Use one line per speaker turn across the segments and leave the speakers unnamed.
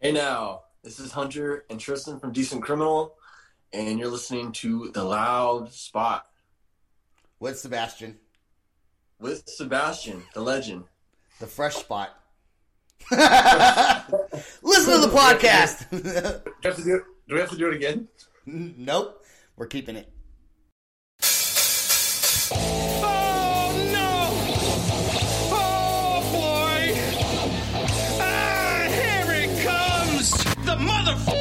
Hey now, this is Hunter and Tristan from Decent Criminal, and you're listening to The Loud Spot
With Sebastian,
with Sebastian, the legend.
the fresh spot. Listen to the podcast.
Do we have to do it? Do we have to do it again?
nope, we're keeping it.
The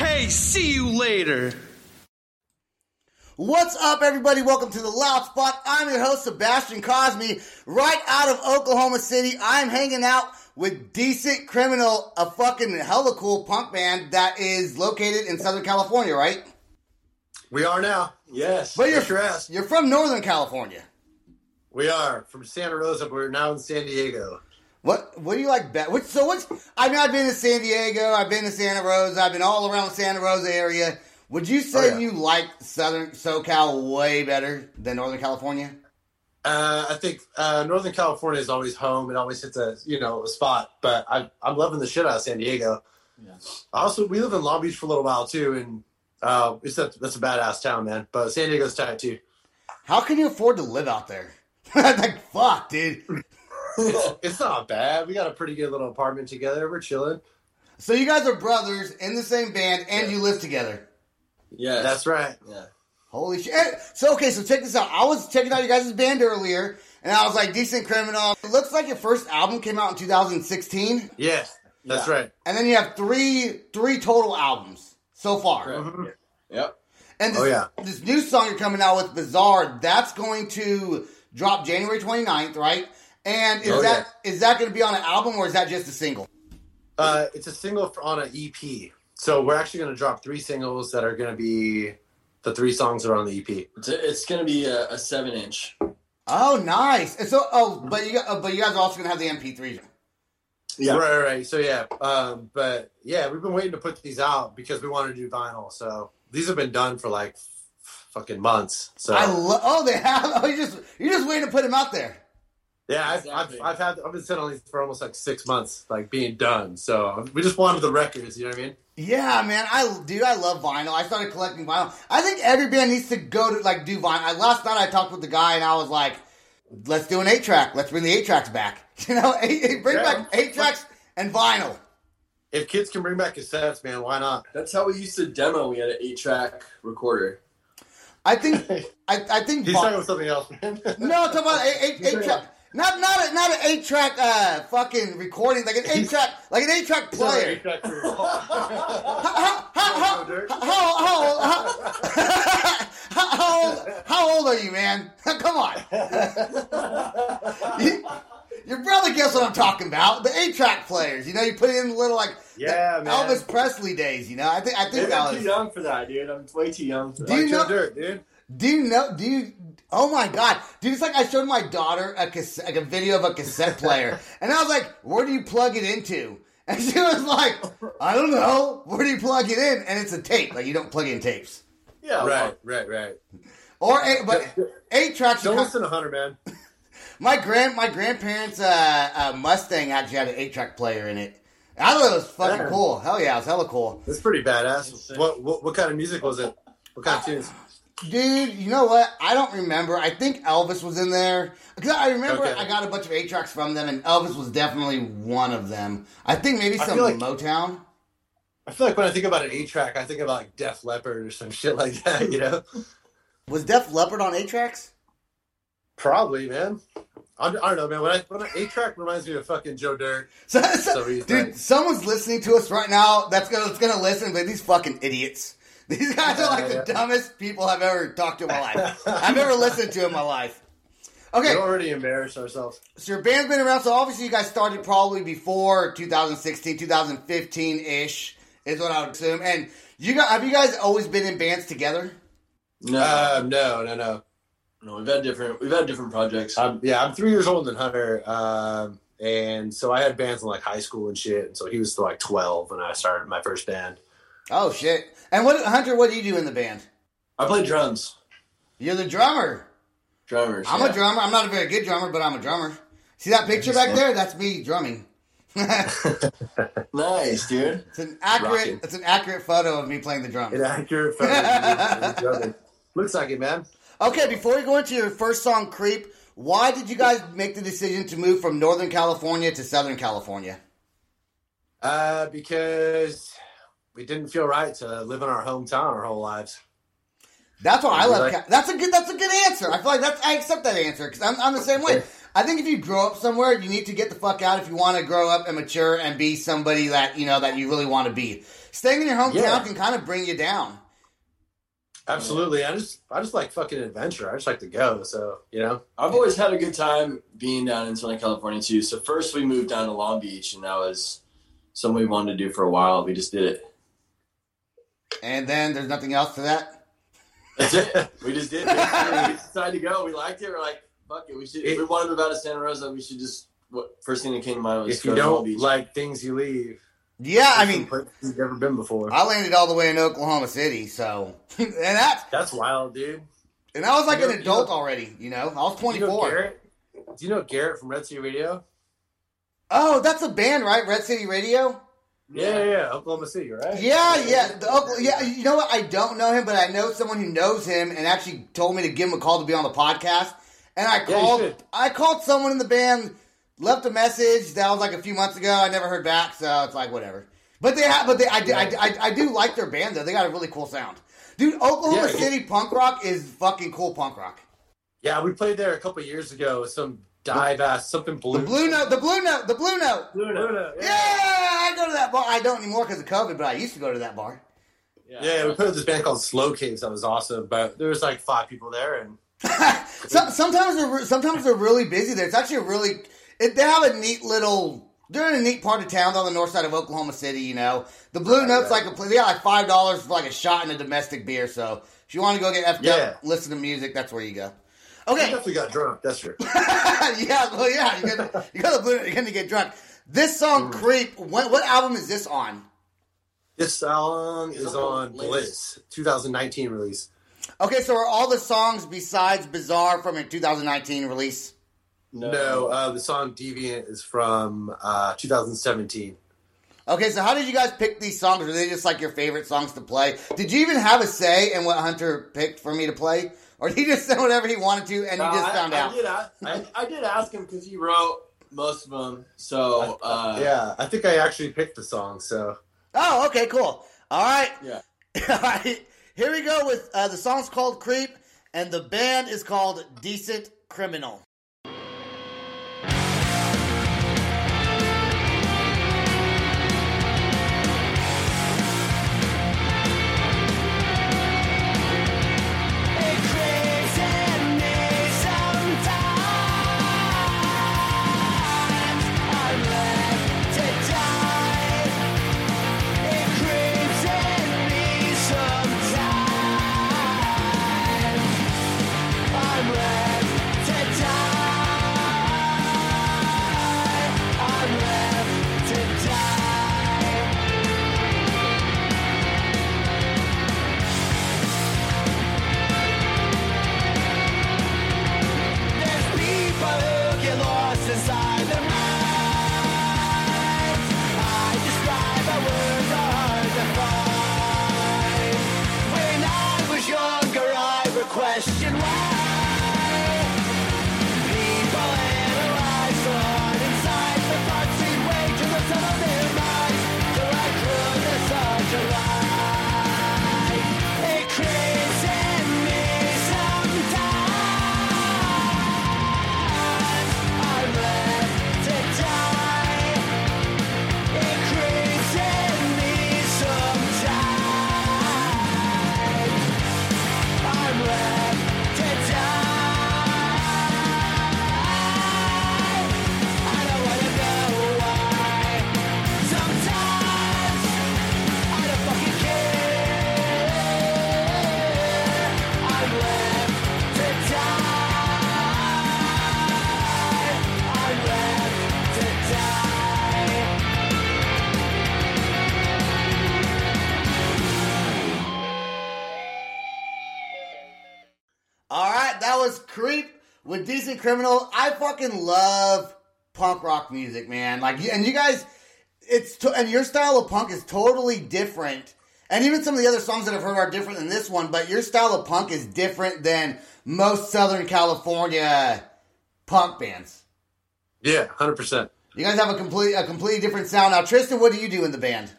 Okay, see you later.
What's up, everybody? Welcome to the Loud Spot. I'm your host, Sebastian Cosme, right out of Oklahoma City. I'm hanging out with Decent Criminal, a fucking hella cool punk band that is located in Southern California, right?
We are now.
Yes.
But you're,
Kiss your ass.
you're from Northern California.
We are from Santa Rosa. but We're now in San Diego.
What what do you like better? What, so what's I mean I've been to San Diego, I've been to Santa Rosa, I've been all around the Santa Rosa area. Would you say
Oh, yeah.
you like Southern SoCal way better than Northern California?
Uh, I think uh, Northern California is always home. It always hits a you know a spot. But I, I'm loving the shit out of San Diego.
Yeah.
Also, we lived in Long Beach for a little while too, and uh, it's a, that's a badass town, man. But San Diego's tight too.
How can you afford to live out there? like fuck, dude.
It's, it's not bad. We got a pretty good little apartment together. We're chilling.
So you guys are brothers in the same band and
Yeah.
you live together.
Yeah,
That's right.
Yeah.
Holy shit. So okay, so check this out. I was checking out you guys' band earlier and I was like decent criminal. It looks like your first album came out in 2016
Yes, that's
Yeah.
right.
and then you have three three total albums so far.
Correct.
Mhm.
Yep.
And this,
Oh, yeah.
this new song you're coming out with, Bizarre, that's going to drop January 29th, right? And is
Oh,
that is that going to be on an album or is that just a single?
Uh, it's a single for, on an EP. So we're actually going to drop three singles that are going to be the three songs that are on the EP.
It's, it's going to be a, a seven inch.
Oh, nice. And so, oh, but you got, uh, but you guys are also going to have the MP3s.
Yeah.
Right, right, right. So yeah, um, but yeah, we've been waiting to put these out because we want to do vinyl. So these have been done for like f- fucking months. So
I love. Oh, they have. Oh, you just you're just waiting to put them out there.
Yeah, I've, I've, I've had I've been sitting on these for almost like six months, like being done. So um, we just wanted the records. You know what I mean?
Yeah, man. I do. I love vinyl. I started collecting vinyl. I think every band needs to go to like do vinyl. I, last night I talked with the guy and I was like, "Let's do an eight track. Let's bring the eight tracks back. You know, eight, eight- bring
Yeah.
back eight tracks and vinyl."
If kids can bring back cassettes, man, why not?
That's how we used to demo. We had an eight track recorder.
I think. I, I think.
He's
vi-
talking about something else, man.
no, I'm talking about eight, eight, eight track. Not not a, not an eight track uh fucking recording like an eight track like an eight track player.
Eight-track for-
How, how, how, how, old, how old are you, man? Come on. You- your brother gets what I'm talking about. The eight track players, you know, you put in the little like
Yeah,
the
man.
Elvis Presley days, you know. I think I think
Maybe
that
I'm too young for that, dude. I'm way too young for
Do
that.
you
Like
know-
Joe Dirt, dude.
Do you know? Do you? Oh my god, dude! It's like I showed my daughter a cassette, like a video of a cassette player, and I was like, "Where do you plug it into?" And she was like, "I don't know. Where do you plug it in?" And it's a tape. Like you don't plug in tapes.
Yeah.
Right, right, right.
Or eight, but eight tracks. you
Don't
can't-
listen to Hunter, man.
My grand my grandparents' uh, uh, Mustang actually had an eight track player in it. I thought it was fucking
Yeah.
cool. Hell yeah, it was hella cool,
It's pretty badass. What, what what kind of music was it? What kind of tunes?
Dude. You know what? I don't remember. I think Elvis was in there because I remember
Okay.
I got a bunch of eight tracks from them, and Elvis was definitely one of them. I think maybe some
like-
Motown.
I feel like when I think about an eight track, I think about like Def Leppard or some shit like that. You know,
Was Def Leppard on eight tracks?
probably, man. I, I don't know, man. When I when eight track reminds me of fucking Joe Dirt.
So, so-
So
dude, someone's listening to us right now. That's gonna that's gonna listen, but these fucking idiots. These guys are like
Yeah,
the dumbest people I've ever talked to in my life. I've ever listened to in my life. Okay,
We already embarrassed ourselves.
so your band's been around. So obviously, you guys started probably before 2016, 2015 ish, is what I would assume. And you got have you guys always been in bands together?
No,
Um, no, no, no.
no, we've had different we've had different projects.
Um, yeah, I'm three years older than Hunter, um, and so I had bands in like high school and shit. And so he was still like 12 when I started my first band.
Oh shit! And what Hunter? What do you do in the band?
I play drums,
You're the drummer.
drummers.
I'm
yeah.
a drummer. I'm not a very good drummer, but I'm a drummer. See that picture back there? That's me drumming.
Nice, dude.
It's an accurate.
Rocking.
It's an accurate photo of me playing the drums.
An accurate photo of you drumming. Looks like it, man.
Okay, before we go into your first song, "Creep," why did you guys make the decision to move from Northern California to Southern California?
Uh, because we didn't feel right to live in our hometown our whole lives.
That's why I
You
left.
like-
that's a good. That's a good answer. I feel like that's. I accept that answer because I'm, I'm the same way. I think if you grow up somewhere, you need to get the fuck out if you want to grow up and mature and be somebody that you know that you really want to be. Staying in your hometown
Yeah.
can kind of bring you down.
Absolutely. I just I just like fucking adventure. I just like to go. So you know.
I've always had a good time being down in Southern California too. So first we moved down to Long Beach, and that was something we wanted to do for a while. We just did it.
And then there's nothing else to that.
That's it. We just did. it. we decided to go. We liked it. We're like, fuck it. We should. If we wanted to move out of Santa Rosa, we should just. What first thing that came to mind was
If you
go to Long
don't
Beach.
like things, you leave.
Yeah, I mean,
Places you've never been before.
I landed all the way in Oklahoma City, so and that's
That's wild, dude.
and I was like
You know-
an adult
you know-
already. You know, I was
Do you know
24.
Do you know Garrett from Red City Radio?
oh, that's a band, right? Red City Radio.
Yeah, yeah, yeah. Oklahoma City, right?
Yeah, yeah, the, Oklahoma- yeah. You know what? I don't know him, but I know someone who knows him, and actually told me to give him a call to be on the podcast. And I called,
should.
I called someone in the band, left a message. That was like a few months ago. I never heard back, so it's like whatever. But they have, but they, I, do- I, I, I do like their band though. They got a really cool sound, dude. Oklahoma
Yeah.
City punk rock is fucking cool punk rock.
Yeah, we played there a couple years ago with some dive ass something blue.
The blue note, the blue note, the blue note.
Luna,
Yeah, I go to that bar. I don't anymore because of COVID, but I used to go to that bar.
Yeah, yeah we played with this band called Slow Caves. That was awesome. But there was like five people there, and
Some, sometimes they're re- sometimes they're really busy there. It's actually a really it, they have a neat little. They're in a neat part of town on the north side of Oklahoma City. You know, the Blue
Right,
Note's
right.
like a pla- they got like five dollars for like a shot and a domestic beer. So if you want to go get effed
Yeah.
up, listen to music. That's where you go.
We
Okay,
definitely got drunk. That's true.
yeah, well, yeah, you got you got the Blue Note. You're gonna get drunk. This song,
Mm.
"Creep." What, what album is this on?
This song
It's
is
on
on Bliss, 2019 release.
Okay, so are all the songs besides "Bizarre" from a 2019 release?
No, uh, the song Deviant is from uh, 2017.
Okay, so how did you guys pick these songs? Were they just like your favorite songs to play? Did you even have a say in what Hunter picked for me to play? Or did he just say whatever he wanted to and you
No,
just
I,
found
I
out?
Did, I, I, I did ask him because he wrote most of them. So uh,
yeah, I think I actually picked the song. So
Oh, okay, cool. All right.
Yeah.
All right. Here we go with uh, the song's called Creep and the band is called Decent Criminal. With Decent Criminal. I fucking love punk rock music, man. Like, and you guys, it's to, and your style of punk is totally different. And even some of the other songs that I've heard are different than this one, but your style of punk is different than most Southern California punk bands.
Yeah, hundred percent.
You guys have a complete a completely different sound. Now, Tristan, what do you do in the band?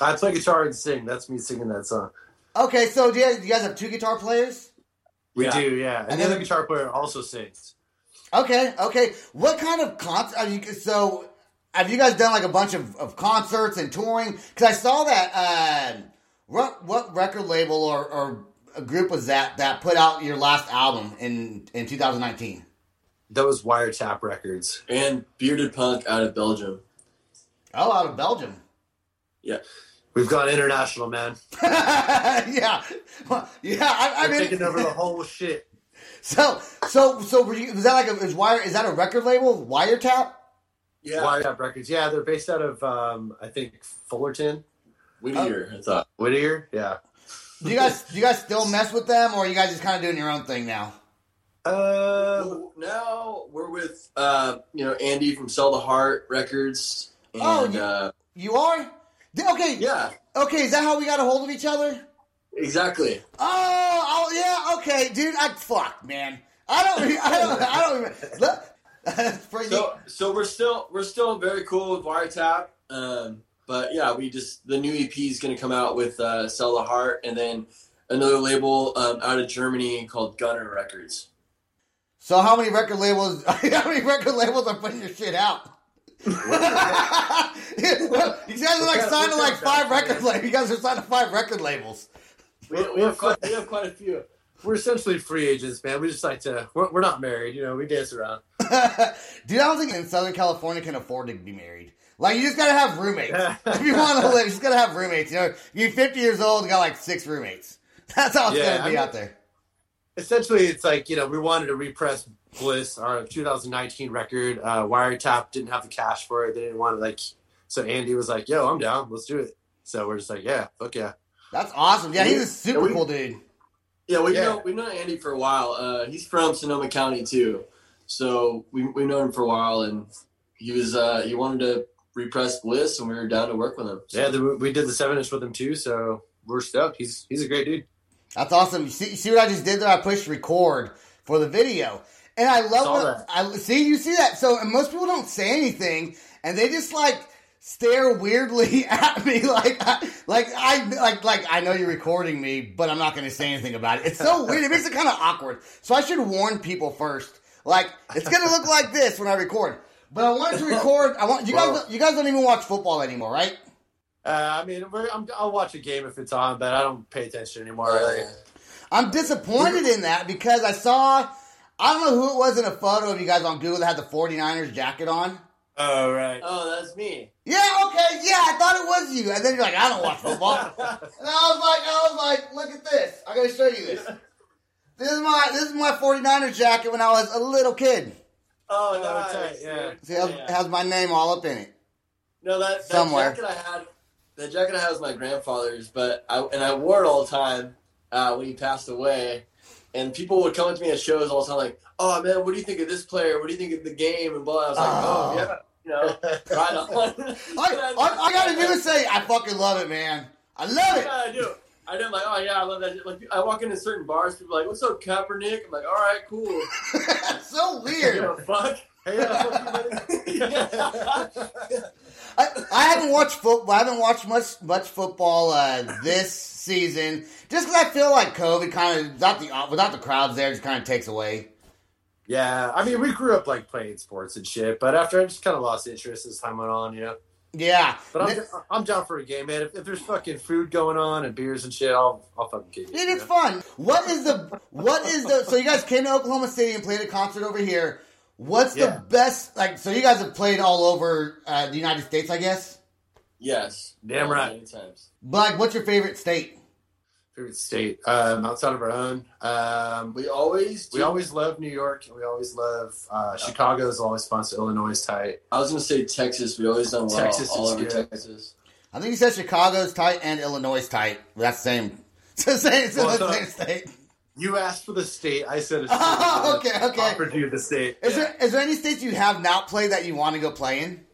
I play guitar and sing. That's me singing that song.
Okay, so do you guys, do you guys have two guitar players?
We
Yeah.
do, yeah. And,
And
the other guitar player also sings.
Okay, okay. What kind of concert? Are you, so, have you guys done like a bunch of, of concerts and touring? Because I saw that. Uh, what what record label or, or a group was that that put out your last album in in 2019?
That was Wiretap Records.
And Bearded Punk out of Belgium.
Oh, out of Belgium.
Yeah.
We've gone international, man.
yeah, Well, yeah. I, I
We're
mean,
taking over the whole shit.
so so so were you, was that like a is wire? Is that a record label? Wiretap?
Yeah.
Wiretap Records. Yeah, they're based out of um, I think Fullerton,
Whittier, I thought.
Whittier. Yeah.
Do you guys do you guys still mess with them, or are you guys just kind of doing your own thing now?
Uh,
Well, now we're with uh, you know Andy from Sell the Heart Records. And,
Oh, you-
uh,
You are? Okay.
yeah,
Okay, is that how we got a hold of each other?
exactly.
Oh, oh yeah, okay, dude. I fuck, man. I don't I don't I don't for
So so we're still we're still very cool with Wiretap. Um, but yeah, we just the new EP is going to come out with uh, Sell the Heart, and then another label um, out of Germany called Gunner Records.
so how many record labels how many record labels are putting your shit out? you guys are like signed to like five record labels. You guys are signed to five record labels.
We, we have quite we have quite a few.
we're essentially free agents, man. We just like to. We're, we're not married, you know. We dance around.
Dude, I don't think in Southern California can afford to be married. Like you just gotta have roommates. if you want to live, you just gotta have roommates. You know, you're 50 years old, you got like six roommates. That's how it's
Yeah,
gonna
I
be
mean-
out there.
Essentially, it's like you know we wanted to repress Bliss, our 2019 record. Uh, Wiretap didn't have the cash for it. They didn't want to like. So Andy was like, "Yo, I'm down. Let's do it." So we're just like, "Yeah, fuck yeah."
That's awesome. Yeah, he's a super
we-
cool dude.
Yeah, we've
Yeah.
known we've known Andy for a while. Uh, he's from Sonoma County too, so we we've known him for a while, and he was uh, he wanted to repress Bliss, and we were down to work with him. So,
Yeah, the, we did the seven inch with him too, so we're stoked. He's he's a great dude.
That's awesome. You see, you see what I just did there? I pushed record for the video, and I love what
that.
I see. You see that? So and most people don't say anything, and they just like stare weirdly at me, like I, like I like like I know you're recording me, but I'm not going to say anything about it. It's so weird. It makes it kind of awkward. So I should warn people first. Like it's going to look like this when I record. But I wanted to record. I want you guys.
Well-
You guys don't even watch football anymore, right?
Uh, I mean, we're, I'm, I'll watch a game if it's on, but I don't pay attention anymore. Really.
I'm disappointed in that because I saw, I don't know who it was in a photo of you guys on Google that had the 49ers jacket on.
Oh right.
Oh, that's me.
Yeah, okay, yeah, I thought it was you. And then you're like, I don't watch football. and I was like, I was like, look at this. I gotta show you this. This is my this is my 49ers jacket when I was a little kid.
Oh, nice.
tight, yeah.
See, it has,
Yeah.
has my name all up in it.
No, that, that
Somewhere.
jacket I had, the jacket I had was my grandfather's, but I and I wore it all the time uh, when he passed away. And people would come up to me at shows all the time, like, "Oh man, what do you think of this player? What do you think of the game?" And blah. I was like,
Oh.
"Oh, yeah, you know, right on."
I, I, I gotta do is say, I fucking love it, man. I love it.
Yeah, I do. I. I'm like, oh yeah, I love that. Like, I walk into certain bars, people are like, "What's up, Kaepernick?" I'm like, "All right, cool."
That's so
You
weird.
know, fuck.
Hey, yeah, uh, fuck you, buddy.
I, I haven't watched football. I haven't watched much much football uh, this season, just because I feel like COVID kind of without the without the crowds there just kind of takes away.
yeah, I mean, we grew up like playing sports and shit, but after I just kind of lost interest as time went on, you know.
Yeah,
But I'm,
Dude,
I'm down for a game, man. If, if there's fucking food going on and beers and shit, I'll I'll fucking get you.
it's fun. What is the what is the? So you guys came to Oklahoma City and played a concert over here. What's
Yeah.
the best? Like, so you guys have played all over uh, the United States, I guess.
Yes.
Damn right.
Many times.
But like, what's your favorite state?
Favorite state um, outside of our own. Um, we
We always.
we
do-
always love New York. and We always love uh, Chicago. Is always fun. So Illinois is tight.
I was gonna say Texas. We always done well
Texas
all over
good.
Texas.
I think you said Chicago's tight and Illinois is tight. That's the same. It's the same. It's
Well,
the same state.
You asked for the state. I said. A state.
Oh, okay, okay.
Offered you the state.
Is
Yeah.
there is there any states you have not played that you want to go play in?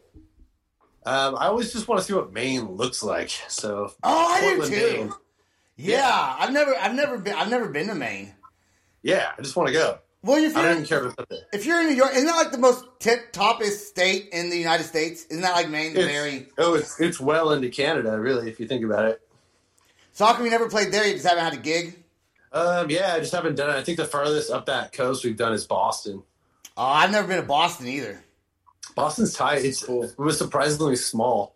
Um, I always just want to see what Maine looks like. So.
Oh, I
Portland,
do too.
Maine.
Yeah, I've never I've never been I've never been to Maine.
Yeah, I just want to go.
Well, if
I don't even care up there.
if you're in New York, isn't that like the most tip toppest state in the United States? Isn't that like Maine? Very.
oh, it's it's well into Canada, really, if you think about it.
So how come you never played there? You just haven't had a gig.
Um, yeah, I just haven't done it. I think the farthest up that coast we've done is Boston.
Oh, I've never been to Boston either.
Boston's tight. It's cool. it was surprisingly small.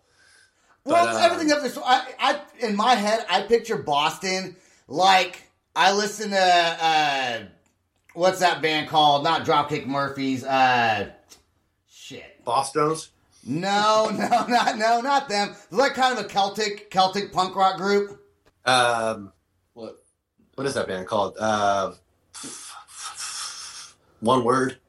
Well,
But, uh,
everything up there. So I, I, in my head, I picture Boston like I listen to uh, what's that band called? Not Dropkick Murphys. Uh, shit.
Boston's.
No, no, not no, not them. They're like kind of a Celtic Celtic punk rock group.
Um?
What
is that band called? Uh, one word.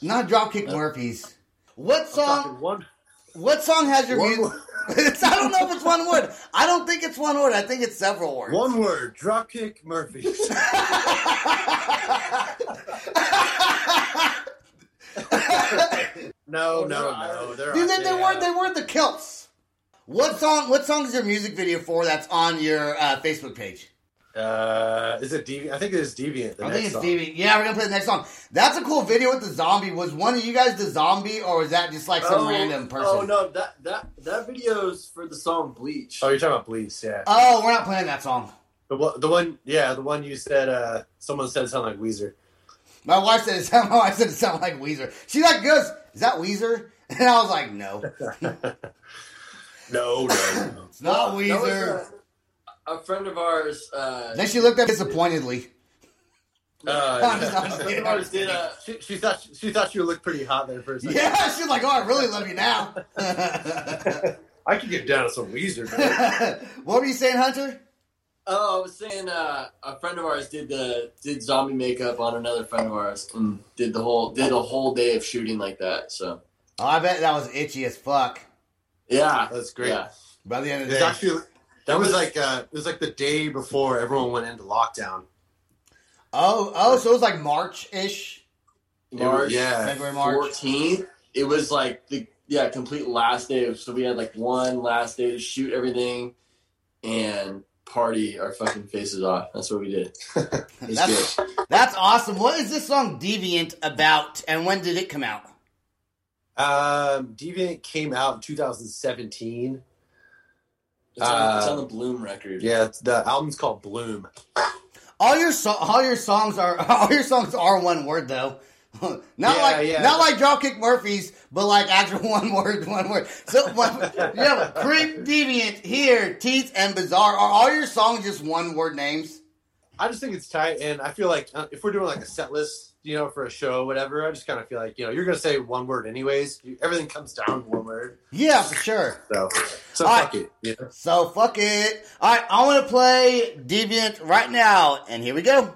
Not Dropkick Murphys. What song?
One.
What song has your
One
music? I don't know if it's one word. I don't think it's one word. I think it's several words.
One word. Dropkick Murphys. no, no, no. They're
Dude, they, they
they,
were
uh,
they were the Kilts. What song? What song is your music video for? That's on your uh, Facebook page.
Uh, is it Deviant? I think it is Deviant. The
I
next
think it's
song.
Stevie. Yeah, we're gonna play the next song. That's a cool video with the zombie. Was one of you guys the zombie, or was that just like some
oh,
random person?
Oh no, that that that video's for the song Bleach.
Oh, you're talking about Bleach, yeah.
Oh, we're not playing that song.
The one, the one, yeah, the one you said. Uh, someone said sounded like Weezer.
My wife said it sound. My wife said it sounded like Weezer. She like goes, "Is that Weezer?" And I was like, "No,
No, no, no.
it's not
That was,
Weezer."
Uh, a friend of ours. Uh,
Then she looked up disappointedly.
Uh,
I'm just- I'm
a
just
friend of ours did a.
she, she thought she thought you looked pretty hot there for a second.
Yeah, she's like, "Oh, I really love you now."
I could get down to some Weezer.
What were you saying, Hunter?
Oh, I was saying uh, a friend of ours did the did zombie makeup on another friend of ours and did the whole did a whole day of shooting like that. So
Oh, I bet that was itchy as fuck.
yeah,
That's great.
Yeah.
By the end of the
It's
day,
actually that was like uh, it was like the day before everyone went into lockdown.
oh, oh, so it was like March ish.
March
yeah.
February, March.
fourteenth. It was like the yeah complete last day. of- So we had like one last day to shoot everything and party our fucking faces off. That's what we did.
That's
good.
that's awesome. What is this song "Deviant" about, and when did it come out?
Um, Deviant came out in 2017.
It's on, it's
Uh,
on the Bloom record.
Yeah, it's, the album's called Bloom.
All your so- all your songs are all your songs are one word though. not
Yeah,
like
yeah.
not like Dropkick Murphys, but like actual one word, one word. So one, you have Creep, Deviant, Here, Teeth, and Bizarre. Are all your songs just one word names?
I just think it's tight, and I feel like uh, if we're doing like a set list, you know, for a show, whatever, I just kind of feel like you know you're gonna say one word anyways. You, everything comes down to one word,
Yeah, for sure.
so so
All
fuck it. You know?
So fuck it. All right, I want to play Deviant right now, and here we go.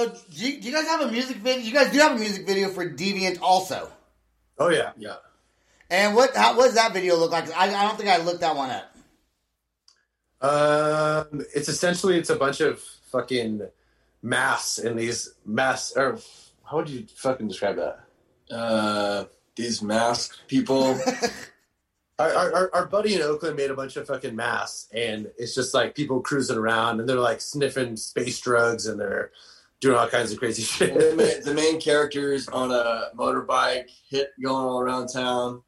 So do you, do you guys have a music video? You guys do have a music video for Deviant also.
Oh yeah.
Yeah.
And what how, what does that video look like? I, I don't think I looked that one up.
Um, it's essentially it's a bunch of fucking masks and these masks. Or how would you fucking describe that?
Uh, these masked people.
Our, our, our- our buddy in Oakland made a bunch of fucking masks, and it's just like people cruising around and they're like sniffing space drugs and they're doing all kinds of crazy
And the,
shit.
main, the main characters on a motorbike, hit going all around town.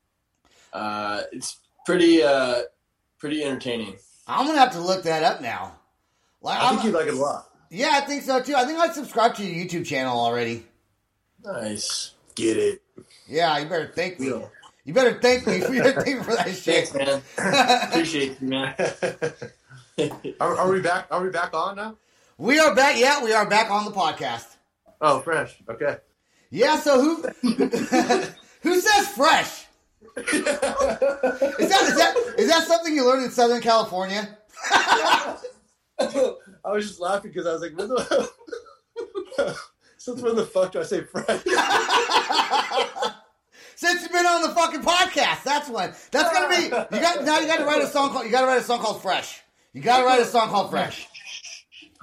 Uh, it's pretty uh, pretty entertaining.
I'm gonna have to look that up now. Like,
I think
I'm-
you'd like it a lot.
yeah, I think so too. I think I subscribed to your YouTube channel already.
Nice.
Get it?
Yeah, you better thank me.
Yeah.
You better thank me. You better thank me for that shit.
Thanks, man. Appreciate you, man.
are, are we back? Are we back on now?
We are back. Yeah, we are back on the podcast.
Oh, fresh. Okay.
Yeah. So who who says fresh? Is that is that is that something you learned in Southern California?
I was just laughing because I was like, when the, since when the fuck do I say fresh?
Since you've been on the fucking podcast, that's when. That's gonna be. You got now. You got to write a song called. You got to write a song called Fresh. You got to write a song called Fresh.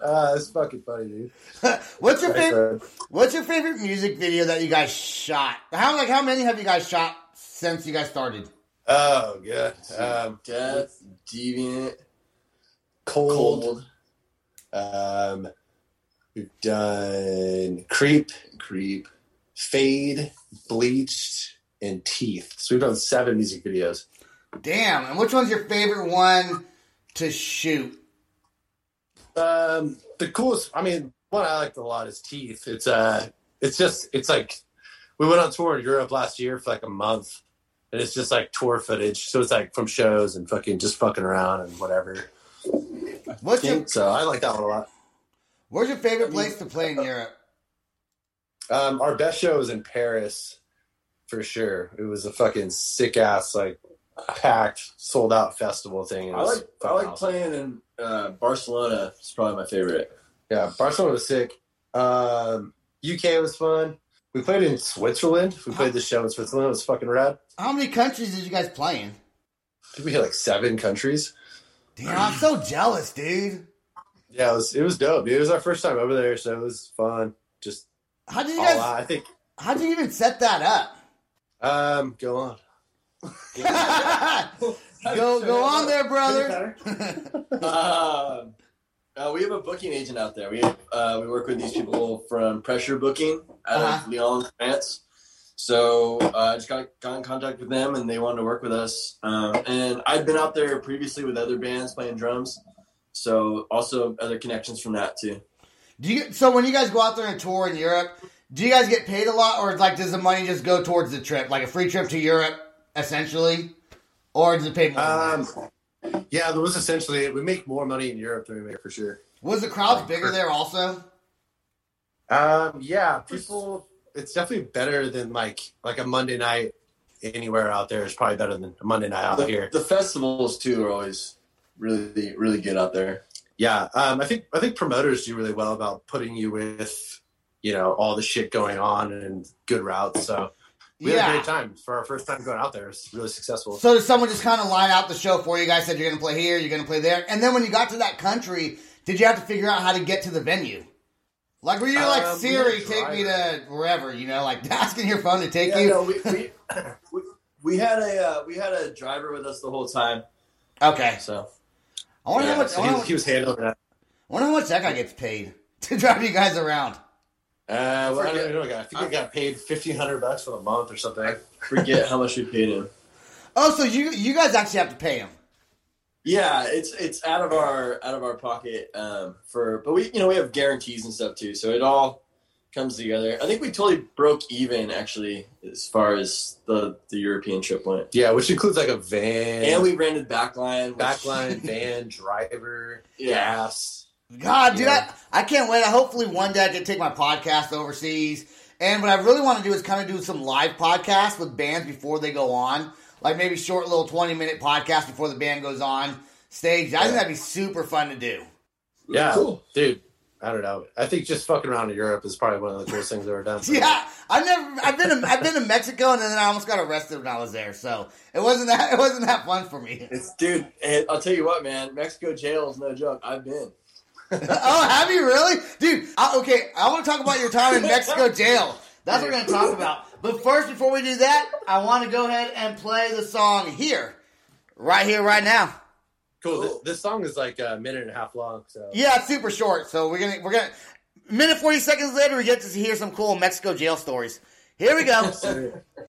Uh, it's fucking funny, dude.
What's your favorite? What's your favorite music video that you guys shot? How like how many have you guys shot since you guys started?
Oh, good. Um,
Death, deviant,
cold.
cold,
Um, we've done creep,
creep.
fade, bleached, and teeth. So we've done seven music videos.
Damn. And which one's your favorite one to shoot?
Um, the coolest, I mean, one I liked a lot is teeth. It's uh, it's just, it's like we went on tour in Europe last year for like a month, and it's just like tour footage. So it's like from shows and fucking just fucking around and whatever.
What's your
So I like that one a lot.
Where's your favorite place to play in Europe?
Um, our best show was in Paris, for sure. It was a fucking sick ass, like packed, sold out festival thing. It
I
was
like I like
awesome.
playing in uh, Barcelona. is probably my favorite.
Yeah, Barcelona was sick. Um, UK was fun. We played in Switzerland. We played the show in Switzerland. It was fucking rad.
How many countries did you guys play in?
I think we hit like seven countries.
Damn, I'm so jealous, dude.
Yeah, it was it was dope. Dude. It was our first time over there, so it was fun. Just
How did you guys?
out. I think.
How did you even set that up?
Um, go on.
go go on there, brother.
Um, uh, we have a booking agent out there. We uh, we work with these people from Pressure Booking out
Uh-huh.
of Lyon, France. So uh, I just got, got in contact with them, and they wanted to work with us. Um, and I'd been out there previously with other bands playing drums, so also other connections from that too.
Do you so when you guys go out there and tour in Europe, do you guys get paid a lot, or like does the money just go towards the trip, like a free trip to Europe, essentially, or does it pay more?
Um, yeah, there was essentially we make more money in Europe than we make for sure.
Was the crowds bigger there also?
Um, yeah, people. It's definitely better than like like a Monday night anywhere out there is probably better than a Monday night out
The,
here.
the festivals too are always really really good out there.
Yeah, um, I think I think promoters do really well about putting you with you know all the shit going on and good routes. So we had a great time for our first time going out there. It's really successful.
So did someone just kind of line out the show for you? Guys said you're going to play here, you're going to play there, and then when you got to that country, did you have to figure out how to get to the venue? Like, were you like
Um,
Siri, take me to wherever? You know, like asking your phone to take
Yeah,
you.
no, we, we, we we had a uh, we had a driver with us the whole time.
Okay,
So
I wonder
Yeah,
how much.
so he, was- he was handling that.
I wonder how much that guy gets paid to drive you guys around.
Uh, well, I
Forget-
don't know. I think I got paid fifteen hundred bucks for the month or something.
I forget how much we paid him.
Oh, so you you guys actually have to pay him?
Yeah, it's it's out of our out of our pocket um, for, but we you know we have guarantees and stuff too, so it all comes together. I think we totally broke even actually as far as the the European trip went,
Yeah, which includes like a van,
and we rented backline. which-
backline, van, driver,
Yeah.
gas.
God, dude,
Yeah.
I, I can't wait. Hopefully, one day I can take my podcast overseas. And what I really want to do is kind of do some live podcasts with bands before they go on, like maybe short little twenty minute podcast before the band goes on stage. I think that'd be super fun to do.
Yeah,
Cool.
dude. I don't know. I think just fucking around in Europe is probably one of the coolest things I've ever done.
Yeah, I've never. I've been. To, I've been to Mexico, and then I almost got arrested when I was there. So it wasn't that. It wasn't that fun for me.
It's dude. And I'll tell you what, man. Mexico jail is no joke. I've been.
oh, have you really, dude? I, okay, I want to talk about your time in Mexico jail. That's what we're gonna talk about. But first, before we do that, I want to go ahead and play the song here, right here, right now.
Cool. This, this song is like a minute and a half long. So
Yeah, it's super short. So we're gonna we're gonna minute forty seconds later, we get to hear some cool Mexico jail stories. Here we go.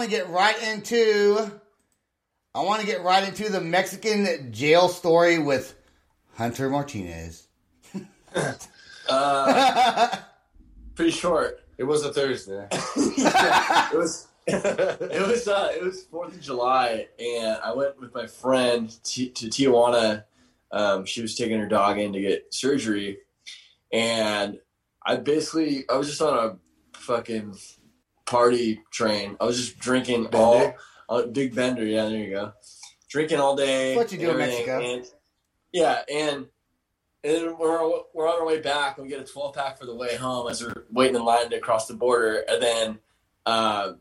want to get right into I want to get right into the Mexican jail story with Hunter Martinez.
Uh, pretty short.
it was a Thursday.
it was it was uh, it was Fourth of July, and I went with my friend T- to Tijuana. Um, she was taking her dog in to get surgery, and I basically I was just on a fucking party train. I was just drinking all
Bender?
uh, big bender. Yeah, there you go. Drinking all day.
What you do in Mexico.
and- yeah, and and we're we're on our way back. and We get a twelve pack for the way home as we're waiting in line to cross the border, and then uh,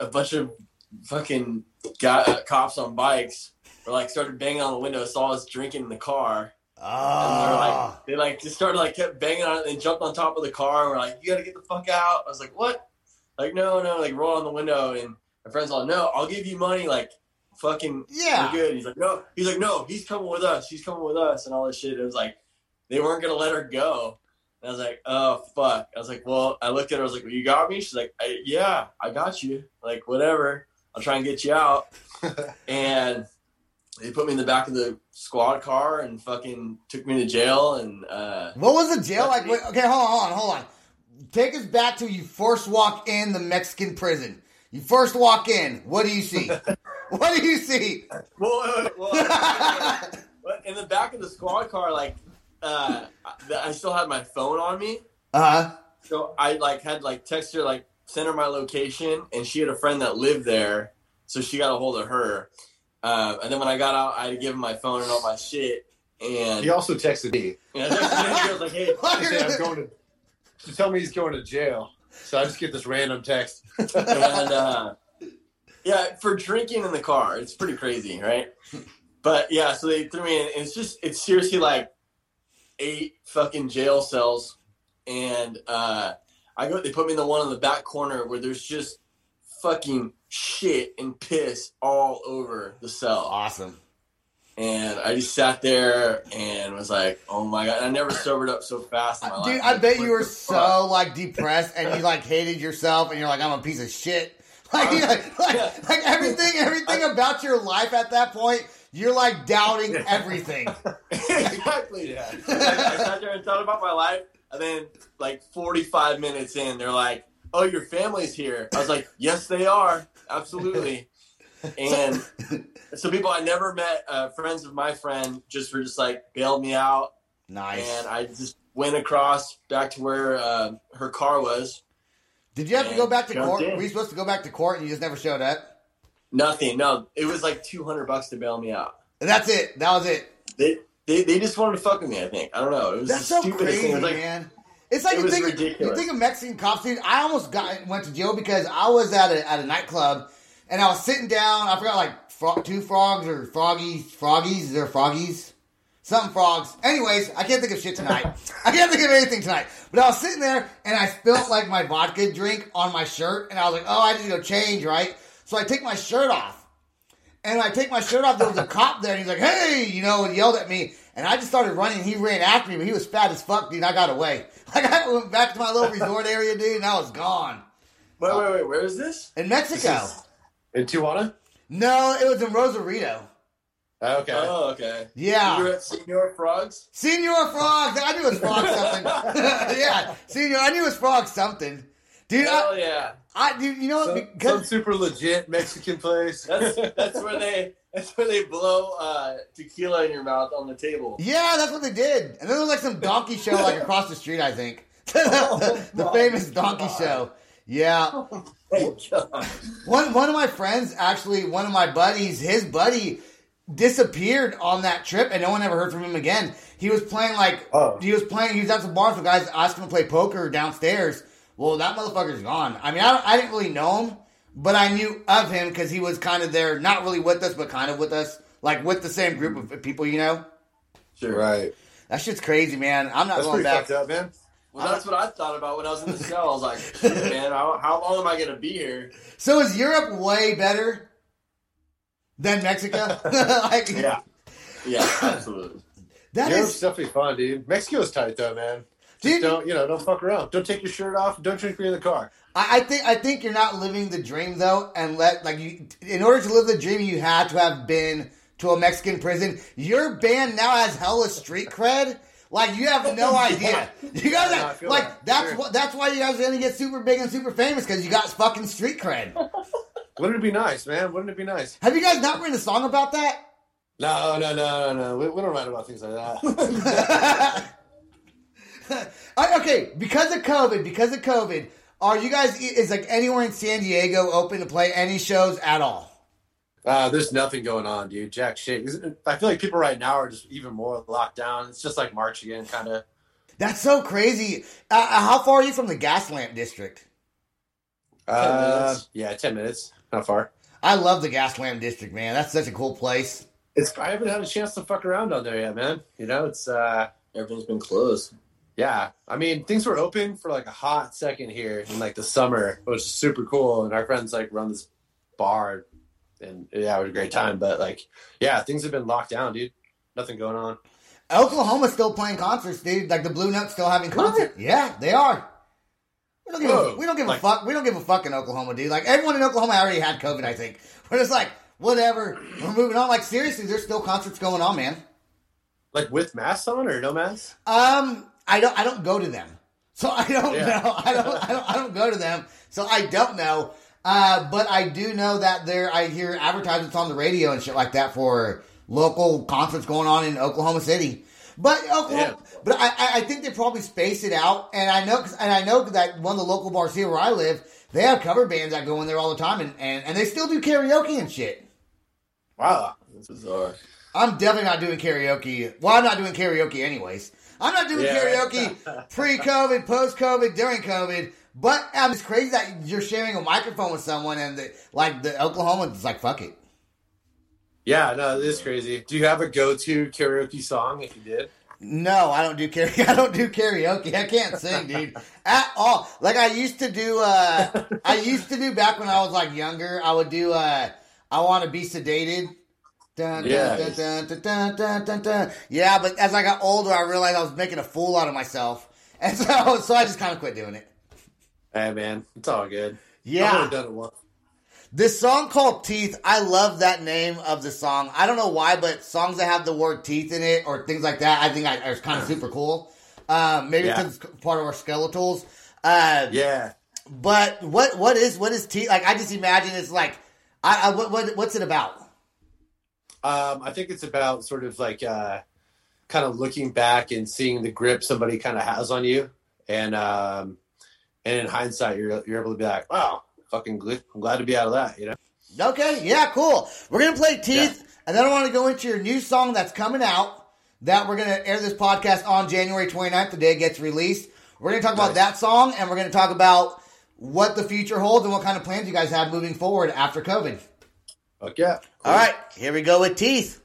a bunch of fucking guy, uh, cops on bikes were like started banging on the window, saw us drinking in the car, and they're
Oh,
like they like just started like kept banging on it. They jumped on top of the car and were like, "You got to get the fuck out!" I was like, "What?" Like, no, no, like roll on the window, and my friend's like, "No, I'll give you money." Like, fucking
yeah.
we're good. He's like, no. He's like, no. He's coming with us. He's coming with us, and all this shit. It was like they weren't gonna let her go. And I was like, oh fuck. I was like, well, I looked at her. I was like, well, you got me. She's like, I, yeah, I got you. Like whatever. I'll try and get you out. and they put me in the back of the squad car and fucking took me to jail. And uh,
What was the jail like? Wait, okay, hold on, hold on, hold on. Take us back to you first walk in the Mexican prison. You first walk in. What do you see? what do you see?
well, well, well, in the back of the squad car, like uh, I I still had my phone on me.
Uh huh.
So I like had like text her like send her my location, and she had a friend that lived there, so she got a hold of her. Uh, and then when I got out, I had to give him my phone and all my shit. And
He also texted me.
and I texted him, I was like, "Hey,
I'm going to, to tell me he's going to jail. So I just get this random text.
and uh, yeah, for drinking in the car, it's pretty crazy, right? But yeah, so they threw me in. And it's just, it's seriously like eight fucking jail cells, and uh, I go. They put me in the one in the back corner where there's just fucking shit and piss all over the cell,
Awesome.
And I just sat there and was like, "Oh my god!" And I never sobered up so fast in my life.
Dude, I bet you were
the fuck?
so like depressed and you like hated yourself and you're like, I'm a piece of shit. Like, like, like, like everything, everything about your life at that point, you're like doubting everything.
exactly.
Yeah.
Like, I sat there and thought about my life, and then like 45 minutes in, they're like, "Oh, your family's here." I was like, "Yes, they are." absolutely. And so people I never met, uh, friends of my friend, just were just like bailed me out,
Nice.
and I just went across back to where uh, her car was.
Did you have to go back to court?
in.
Were you supposed to go back to court and you just never showed up?
Nothing. No, it was like two hundred bucks to bail me out.
And that's it. That was it.
They, they they just wanted to fuck with me. I think I don't know. It was
That's so crazy,
thing. It like
man. It's like
it
you think you think of Mexican cops, dude. I almost got went to jail because I was at a at a nightclub and I was sitting down. I forgot like fro- two frogs or froggies, froggies. They're froggies, something frogs. Anyways, I can't think of shit tonight. I can't think of anything tonight. But I was sitting there and I spilled like my vodka drink on my shirt, and I was like, oh, I need to go change, right? So I take my shirt off. And I take my shirt off. There was a cop there, and he's like, "Hey," you know, and yelled at me. And I just started running. He ran after me, but he was fat as fuck, dude. And I got away. Like I went back to my little resort area, dude, and I was gone
wait wait wait. Where is this?
in Mexico.
In Tijuana?
No, it was in Rosarito.
Okay.
Oh okay.
Yeah.
You were at Senor Frogs.
Senor Frog. I knew it was Frog something. yeah, Senior, I knew it was Frog something, dude.
Hell
I,
yeah.
I, dude, you know what?
some, some super legit Mexican place.
That's that's where they that's where they blow uh, tequila in your mouth on the table.
yeah, that's what they did. And then there was like some donkey show like across the street. I think the,
Oh
the famous donkey
God.
show. Yeah.
Thank God.
One one of my friends, actually, one of my buddies, his buddy disappeared on that trip, and no one ever heard from him again. He was playing like
Oh.
he was playing. He was at the bar. The guys asked him to play poker downstairs. Well, that motherfucker's gone. I mean, I, I didn't really know him, but I knew of him because he was kind of there, not really with us, but kind of with us, like with the same group of people. You know,
Sure.
Right.
that shit's crazy, man. I'm not
That's
going
pretty
back.
fucked up, man.
Well, that's what I thought about when I was in the cell. I was like, man, how, how long am I gonna be here?
So is Europe way better than Mexico? like,
Yeah, yeah, absolutely.
that
Europe's
is
definitely fun, dude. Mexico's tight though, man. Just
Dude,
don't you know? Don't fuck around. Don't take your shirt off. Don't drink beer in the car.
I, I think I think you're not living the dream though, and let like you. In order to live the dream, you had to have been to a Mexican prison. Your band now has hella street cred. Like you have no idea. You guys have,
feel
like
that.
that's
Sure.
what that's why you guys are gonna get super big and super famous because you got fucking street cred.
Wouldn't it be nice, man? Wouldn't it be nice?
have you guys not written a song about that?
No, no, no, no, no. We, we don't write about things like that.
I- okay, because of COVID, because of COVID, are you guys is like anywhere in San Diego open to play any shows at all?
Uh, there's nothing going on, dude. Jack shit. I feel like people right now are just even more locked down. It's just like March again, kind of.
That's so crazy. Uh, uh, how far are you from the gas lamp district?
Uh,
minutes.
yeah, ten minutes. Not far.
I love the gas lamp district, man. That's such a cool place.
It's. I haven't had a chance to fuck around down there yet, man. You know, it's. uh
Everything's been closed.
Yeah, I mean things were open for like a hot second here in like the summer, which is super cool. And our friends like run this bar, and yeah, it was a great time. But like, yeah, things have been locked down, dude. Nothing going on.
Oklahoma's still playing concerts, dude. Like the Blue Notes still having concerts. Yeah, they are. We don't give a, we don't give a fuck. We don't give a fuck in Oklahoma, dude. Like everyone in Oklahoma already had COVID. I think. We're just like whatever. We're moving on. Like seriously, there's still concerts going on, man.
Like with masks on or no masks?
Um, I don't. I don't go to them, so I don't
Yeah.
know. I don't. I don't. I don't go to them, so I don't know. Uh, but I do know that there. I hear advertisements on the radio and shit like that for local concerts going on in Oklahoma City. But Oklahoma, but I, I- think they probably space it out, and I know, and I know that one of the local bars here where I live, they have cover bands that go in there all the time, and, and, and they still do karaoke and shit.
Wow.
It's bizarre.
I'm definitely not doing karaoke. Well, I'm not doing karaoke anyways. I'm not doing
Yeah.
karaoke pre-COVID, post-COVID, during COVID. But um, it's crazy that you're sharing a microphone with someone, and the, like the Oklahoma is like, fuck it.
Yeah, no, it is crazy. Do you have a go-to karaoke song? If you did,
No, I don't do karaoke. I don't do karaoke. I can't sing, dude, at all. Like I used to do. uh I used to do back when I was like younger. I would do. uh I want to be sedated. Dun,
Yes.
dun, dun. Yeah, but as I got older, I realized I was making a fool out of myself, and so so I just kind of quit doing it.
Hey man, it's all good. I've
Yeah,
only done it once.
this song called Teeth. I love that name of the song. I don't know why, but songs that have the word teeth in it or things like that, I think I, are kind of super cool. Um, maybe
Yeah.
it's part of our skeletals. Uh,
Yeah,
but what what is what is Teeth like? I just imagine it's like I, I what, what what's it about?
Um, I think it's about sort of like uh, kind of looking back and seeing the grip somebody kind of has on you, and um, and in hindsight, you're you're able to be like, wow, fucking good. I'm glad to be out of that. You know.
Okay, yeah, cool. We're gonna play Teeth, and then I want to go into your new song that's coming out. That we're gonna air this podcast on January 29th, the day it gets released. We're gonna talk about that song, and we're gonna talk about what the future holds and what kind of plans you guys have moving forward after COVID.
Fuck yeah.
All right, here we go with Teeth.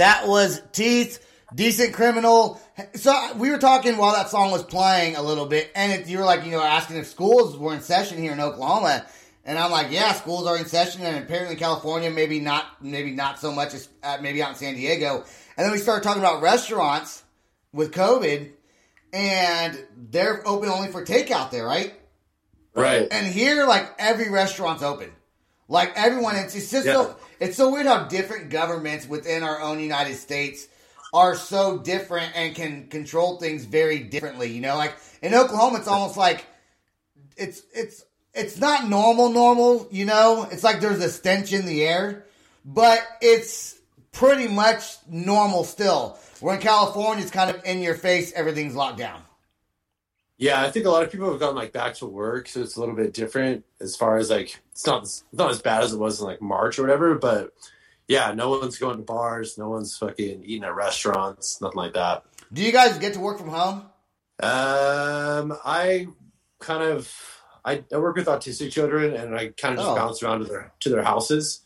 That was Teeth, Decent Criminal. So we were talking while that song was playing a little bit, and you were like, you know, asking if schools were in session here in Oklahoma, and I'm like, yeah, schools are in session, and apparently California, maybe not, maybe not so much as uh, maybe out in San Diego. And then we started talking about restaurants with COVID, and they're open only for takeout there, right?
Right.
And here, like every restaurant's open. Like everyone, it's, it's just
Yeah.
so it's so weird how different governments within our own United States are so different and can control things very differently. You know, like in Oklahoma, it's almost like it's it's it's not normal normal. You know, it's like there's a stench in the air, but it's pretty much normal still. Where in California, it's kind of in your face. Everything's locked down.
Yeah, I think a lot of people have gone like back to work, so it's a little bit different as far as like it's not it's not as bad as it was in like March or whatever. But Yeah, no one's going to bars. No one's fucking eating at restaurants. Nothing like that.
Do you guys get to work from home?
Um, I kind of I, I work with autistic children, and I kind of just
Oh.
bounce around to their to their houses.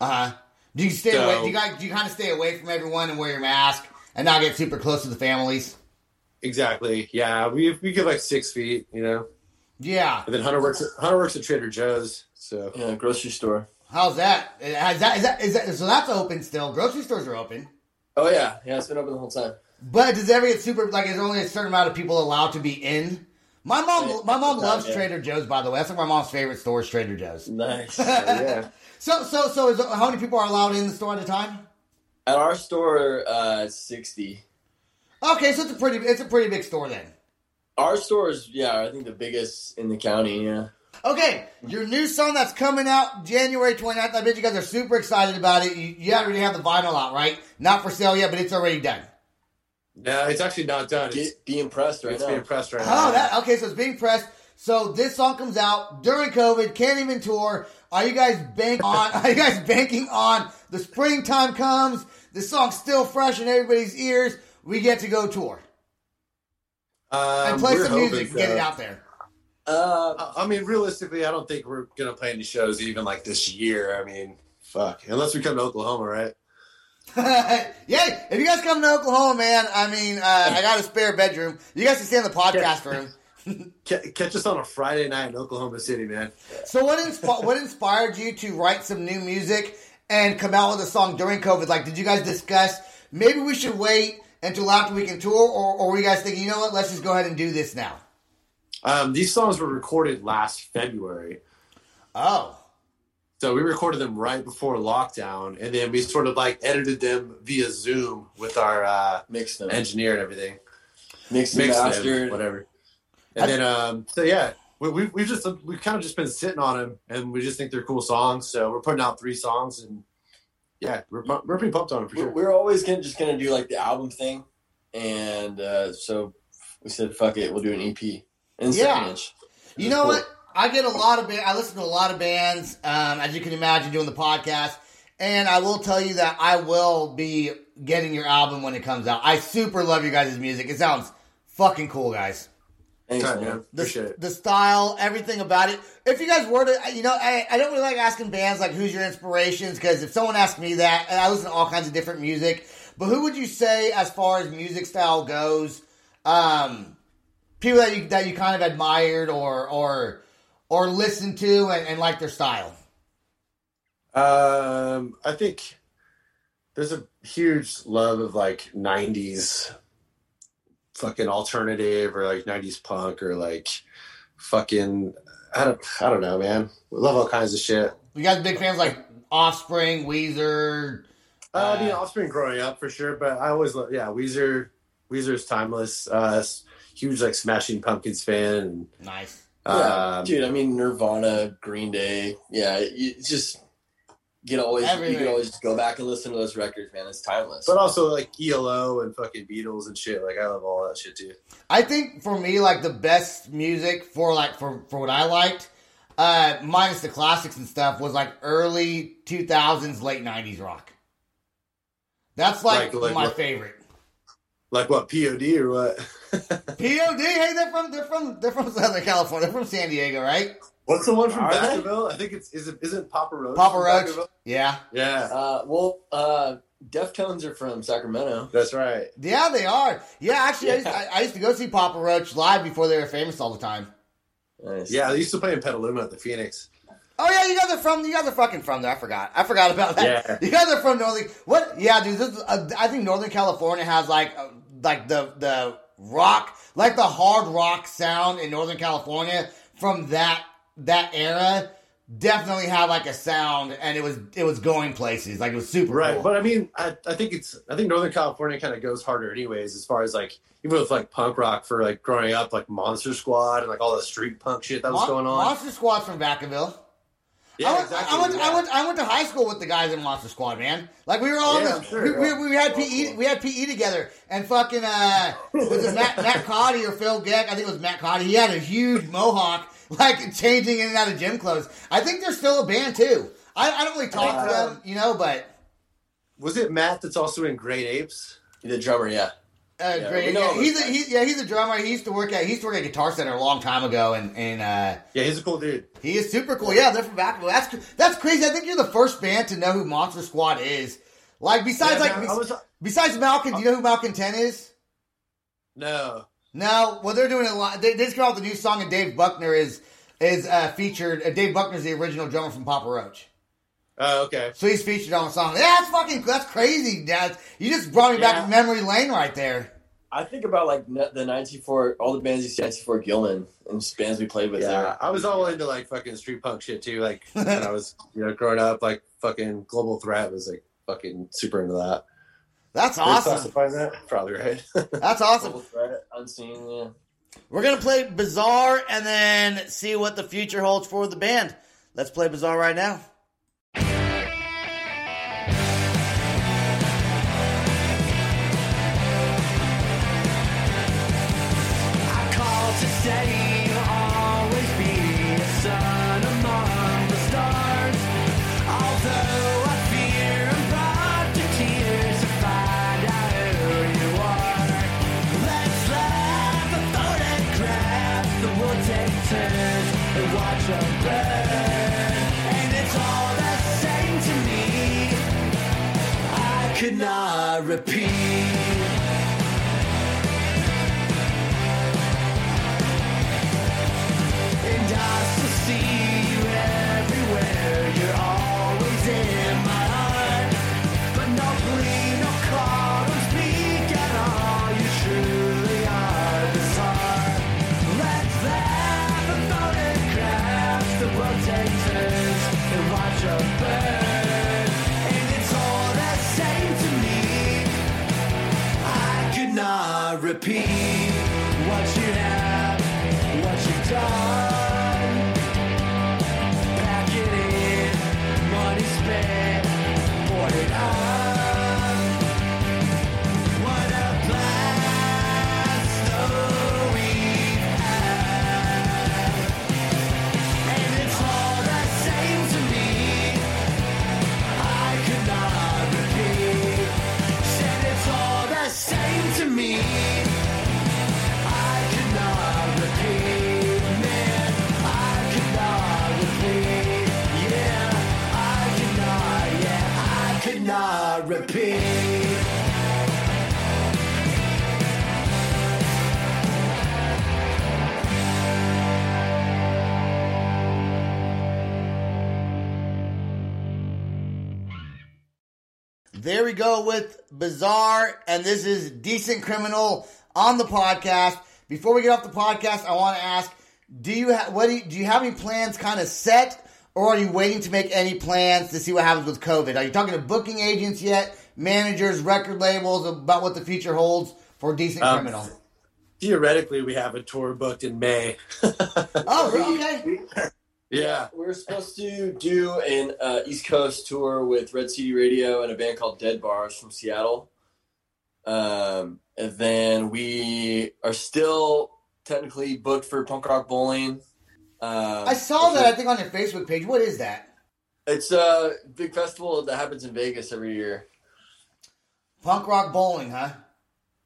Uh huh. Do you stay
So-
away? Do you guys? Do you kind of stay away from everyone and wear your mask and not get super close to the families?
Exactly. Yeah, we we get like six feet, you know.
Yeah.
And then Hunter works at, Hunter works at Trader Joe's. So
Yeah, grocery store.
How's that? Is that, is that, is that? So that's open still. Grocery stores are open.
Oh yeah, yeah, it's been open the whole time.
But does it ever get super like? Is there only a certain amount of people allowed to be in? My mom, my mom loves
Yeah.
Trader Joe's. By the way, that's like my mom's favorite store is Trader Joe's.
Nice.
yeah.
So, so, so, is, how many people are allowed in the store at a time?
At our store, uh, sixty.
Okay, so it's a pretty, it's a pretty big store then.
Our store is, yeah, I think the biggest in the county. Yeah.
Okay, your new song that's coming out January 29th. I bet you guys are super excited about it. You, you already have the vinyl out, right? Not for sale yet, but it's already done.
No, it's actually not done. It's,
Get, be impressed right
it's
now.
being pressed right oh, now.
Oh, that okay. So it's being pressed. So this song comes out during COVID. Can't even tour. Are you guys bank on? Are you guys banking on the springtime comes? The song's still fresh in everybody's ears. We get to go tour
Um,
and play some music and get it out there.
Uh,
I I mean, realistically, I don't think we're gonna play any shows even like this year. I mean, fuck, unless we come to Oklahoma, right?
yeah, if you guys come to Oklahoma, man, I mean, uh, I got a spare bedroom. You guys can stay in the podcast room.
Catch us on a Friday night in Oklahoma City, man.
So what insp- what inspired you to write some new music and come out with a song during COVID? Like, did you guys discuss maybe we should wait until after we can tour, or, or were you guys thinking, you know what, let's just go ahead and do this now?
Um, these songs were recorded last February.
Oh,
So we recorded them right before lockdown, and then we sort of like edited them via Zoom with our uh,
mixed them.
engineer and everything,
Mixed and
mixed them,
mastered.
whatever. And then, um, so yeah, we, we we've just we've kind of just been sitting on them, and we just think they're cool songs. So we're putting out three songs, and yeah, we're we're pretty pumped on it for sure.
we're always gonna just gonna do like the album thing, and uh, so we said, "Fuck it, we'll do an EP." And
Yeah. you know what? I get a lot of I listen to a lot of bands, um, as you can imagine, doing the podcast. And I will tell you that I will be getting your album when it comes out. I super love your guys' music. It sounds fucking cool, guys.
Thanks, man.
the, the style, everything about it. If you guys were to, you know, I, I don't really like asking bands like who's your inspirations because if someone asked me that, and I listen to all kinds of different music, but who would you say as far as music style goes, um, people that you that you kind of admired or or or listened to and, and like their style?
Um, I think there's a huge love of like '90s fucking alternative or like '90s punk or like fucking I don't I don't know, man. We love all kinds of shit.
You guys big fans like Offspring, Weezer.
Uh, I mean,
Uh,
Offspring growing up for sure, but I always love yeah Weezer. Weezer's timeless. Uh, huge like Smashing Pumpkins fan. And,
Nice.
Yeah,
um,
dude. I mean, Nirvana, Green Day. Yeah, it's just you can always you can always just go back and listen to those records, man. It's timeless.
but also like ELO and fucking Beatles and shit. Like I love all that shit too.
I think for me, like the best music for like for for what I liked, uh, minus the classics and stuff, was like early two thousands, late nineties rock. That's like,
Like- like
my
what?
favorite.
Like what POD or what?
POD, hey, they're from they're from they're from Southern California. They're from San Diego, right?
What's the one from
Are they?
Vacaville? I think it's is it isn't Papa Roach?
Papa Roach. Yeah,
Yeah,
uh, well, uh, Deftones are from Sacramento.
that's right.
yeah, they are. Yeah, actually, I, used,
Yeah.
I, I used to go see Papa Roach live before they were famous all the time.
Nice.
Yeah, they used to play in Petaluma at the Phoenix.
Oh yeah, you guys are from you guys are fucking from there. I forgot. I forgot about that.
Yeah.
You guys are from Northern. What? Yeah, dude. This is, uh, I think Northern California has like uh, like the the rock, like the hard rock sound in Northern California from that that era. Definitely had like a sound, and it was it was going places. Like it was super
Right,
cool.
but I mean, I, I think it's I think Northern California kind of goes harder, anyways, as far as like even with like punk rock for like growing up, like Monster Squad and like all the street punk shit that was
Mon-
going on.
Monster Squad's from Vacaville.
yeah,
I went,
exactly.
I, went,
yeah.
I went. I went to high school with the guys in Monster Squad, man. Like we were all
Yeah,
this.
sure,
we,
yeah.
we, we had PE. We had PE together, and fucking uh, was it Matt, Matt Cotty or Phil Geck? I think it was Matt Cotty. He had a huge mohawk, like changing in and out of gym clothes. I think they're still a band too. I, I don't really talk to
Uh,
them, you know, but
Was it Matt that's also in Great Apes?
The drummer, yeah.
Uh,
Yeah,
great. Yeah, he's a, he, yeah, he's a drummer. He used to work at he used to work at Guitar Center a long time ago, and and uh,
Yeah, he's a cool dude.
he is super cool. Yeah, they're from Vacaville. That's that's crazy. I think you're the first band to know who Monster Squad is. Like besides
Yeah,
like
man, I was-
besides Malkin, do you know who Malkin Ten is?
No.
No, well they're doing a lot. They, they just came out with a new song, and Dave Buckner is is uh, featured. Uh, Dave Buckner's the original drummer from Papa Roach.
Oh, okay.
So he's featured on the song. Yeah, that's fucking that's crazy, Dad. You just brought me back
Yeah.
to memory lane right there.
I think about like the 94, all the bands you see 94 Gilman and just bands we played with
Yeah,
there.
I was all into like fucking street punk shit too. Like when I was, you know, growing up, like fucking Global Threat was like fucking super into that.
That's awesome.
classify that? Probably right.
That's awesome.
Unseen, yeah.
We're gonna play Bizarre and then see what the future holds for the band. Let's play Bizarre right now.
Could not repeat. Repeat what you have, what you've done. Repeat.
There we go with Bizarre, and this is Decent Criminal on the podcast. Before we get off the podcast, I want to ask: Do you ha- what do you, do you have any plans kind of set, or are you waiting to make any plans to see what happens with COVID? Are you talking to booking agents yet, managers, record labels about what the future holds for Decent
Um,
Criminal?
Theoretically, we have a tour booked in May.
Oh, really? okay.
Yeah.
We're supposed to do an uh, East Coast tour with Red City Radio and a band called Dead Bars from Seattle. Um, and then we are still technically booked for Punk Rock Bowling. Um,
I saw that. I think on your Facebook page. What is that?
It's a big festival that happens in Vegas every year.
Punk rock bowling, huh?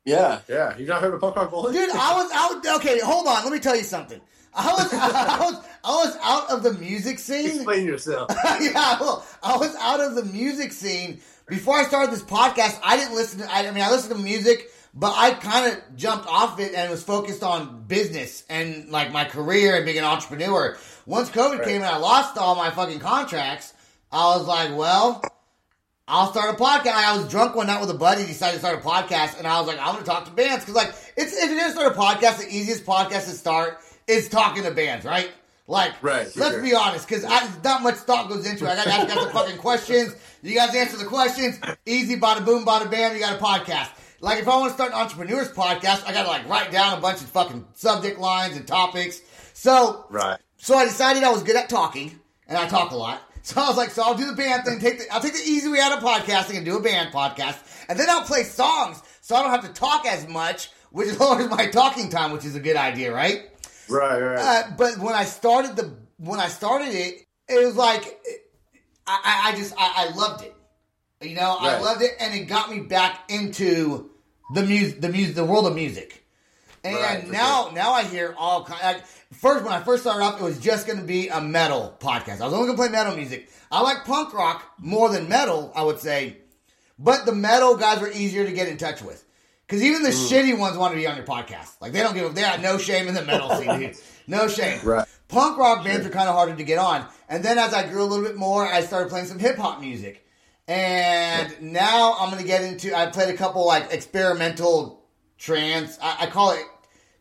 Yeah.
Yeah. You not heard of Punk Rock Bowling?
Dude, I was out. Okay, hold on. Let me tell you something. I was, I was, I was out of the music scene.
Explain yourself.
yeah, well, I was out of the music scene before I started this podcast. I didn't listen. To, I, I mean, I listened to music, but I kind of jumped off it and was focused on business and like my career and being an entrepreneur. Once COVID
Right.
came and I lost all my fucking contracts, I was like, well. I'll start a podcast. I was drunk one night with a buddy, decided to start a podcast, and I was like, I'm going to talk to bands. Because, like, it's, if you're going to start a podcast, the easiest podcast to start is talking to bands, right? Like,
Right,
let's
sure.
be honest, because not much thought goes into it. I got to ask you guys the fucking questions. You guys answer the questions. Easy, bada boom, bada bam, you got a podcast. Like, if I want to start an entrepreneur's podcast, I got to, like, write down a bunch of fucking subject lines and topics. So,
Right.
so I decided I was good at talking, and I talk a lot. So I was like, so I'll do the band thing. Take the, I'll take the easy way out of podcasting and do a band podcast, and then I'll play songs, so I don't have to talk as much, which lowers my talking time, which is a good idea, right?
Right. Right.
Uh, but when I started the when I started it, it was like I, I just I, I loved it. You know, I loved it, and it got me back into the music, the music, the world of music. And
Right,
now, now I hear all kind. Like, first, when I first started off, it was just going to be a metal podcast. I was only going to play metal music. I like punk rock more than metal, I would say, but the metal guys were easier to get in touch with. Because even the mm. shitty ones want to be on your podcast. Like they don't give up. they have no shame in the metal scene, dude. No shame.
Right.
Punk rock bands are kind of harder to get on. And then as I grew a little bit more, I started playing some hip hop music. And now I'm gonna get into. I played a couple like experimental trance. I, I call it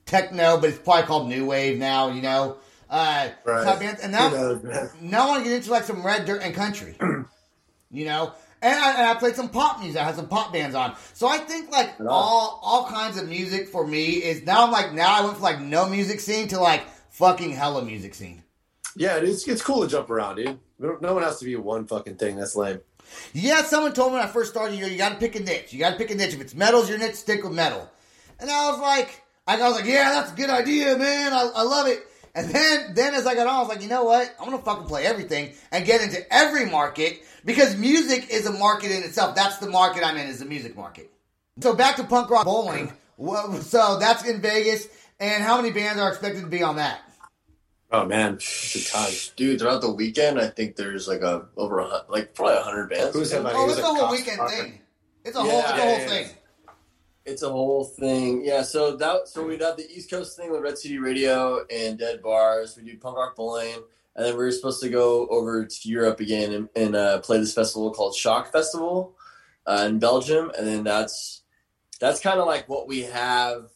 techno, but it's probably called new wave now. You know, uh,
Right.
type bands. And now,
knows,
now I want to get into like some red dirt and country. you know, and I, and I played some pop music. I had some pop bands on. So I think like
Right
all all kinds of music for me is now I'm like now I went from like no music scene to like fucking hella music scene.
Yeah, it's it's cool to jump around, dude. No one has to be one fucking thing. That's lame.
Yeah, someone told me when I first started, you know, you got to pick a niche. You got to pick a niche. If it's metal's your niche, stick with metal. And I was like, I was like, yeah, that's a good idea, man. I, I love it. And then, then as I got on, I was like, you know what? I'm gonna fucking play everything and get into every market because music is a market in itself. That's the market I'm in is the music market. So back to punk rock bowling. Well, So that's in Vegas. And how many bands are expected to be on that?
Oh man, it's a ton.
Dude, throughout the weekend, I think there's like a over a hun- like probably a hundred bands.
Who's headlining?
Oh, it's a
like
whole weekend
Park.
thing. It's a
Yeah,
whole, it's a whole
yeah.
thing.
It's a whole thing. Yeah, so that so we'd have the East Coast thing with Red City Radio and Dead Bars. We do punk rock bowling, and then we were supposed to go over to Europe again and, and uh, play this festival called Shock Festival uh, in Belgium, and then that's that's kind of like what we have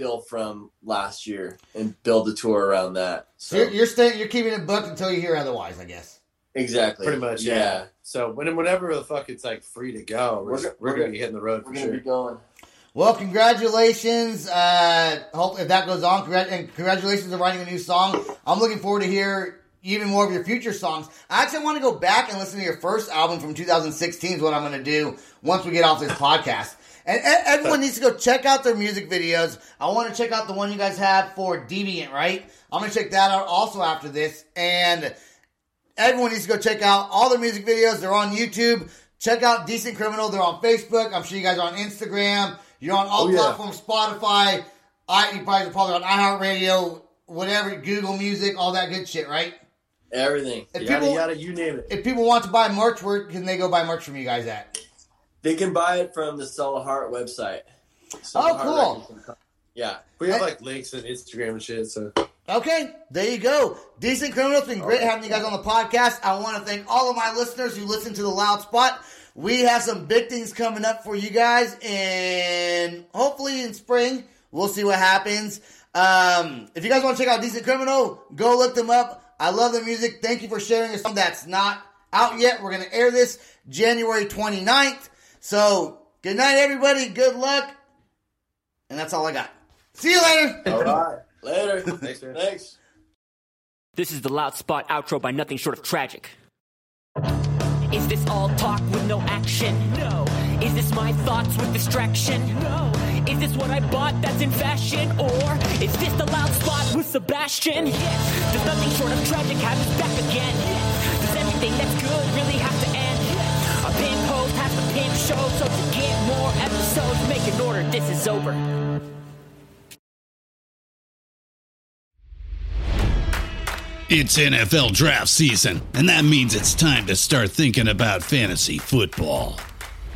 still from last year, and build a tour around that.
So
So
you're, you're staying, you're keeping it booked until you hear otherwise, I guess.
exactly,
Pretty much, yeah. So when whenever the fuck it's like free to go, we're,
We're
we're,
we're
gonna
go-
be hitting the road
We're
for
gonna
sure.
be going.
Well, congratulations. Uh, hope if that goes on, congrat- and congratulations on writing a new song. I'm looking forward to hear even more of your future songs. I actually want to go back and listen to your first album from 2016 is what I'm going to do once we get off this podcast. And e- everyone needs to go check out their music videos. I want to check out the one you guys have for Deviant, right? I'm going to check that out also after this. And everyone needs to go check out all their music videos. They're on YouTube. Check out Decent Criminal. They're on Facebook. I'm sure you guys are on Instagram. You're on all
Oh, yeah.
platforms, Spotify. I you probably probably on iHeartRadio, whatever, Google Music, all that good shit, right?
Everything.
If
Yada
people
yada, you name it.
if people want to buy merch, where can they go buy merch from you guys at?
They can buy it from the Stella Heart website.
Oh, cool.
Yeah.
We have like links and Instagram and shit. So
Okay, there you go. Decent Criminal, it's been great having you guys on the podcast. I want to thank all of my listeners who listen to the Loud Spot. We have some big things coming up for you guys, and hopefully in spring we'll see what happens. Um, if you guys want to check out Decent Criminal, go look them up. I love the music. Thank you for sharing a song that's not out yet. We're gonna air this January 29th. So good night, everybody. Good luck, and that's all I got. See you later.
All right. Later.
Thanks, man.
Thanks.
This is the Loud Spot outro by Nothing Short of Tragic. Is this all talk with no action? No. Is this my thoughts with distraction? No. Is this what I bought that's in fashion? Or is this the Loud Spot with Sebastian? Yes. Does Nothing Short of Tragic have us back again? Yes. Does everything that's good really have to end? Pin show, so to get more episodes, make an order. This is over.
It's NFL draft season, and that means it's time to start thinking about fantasy football.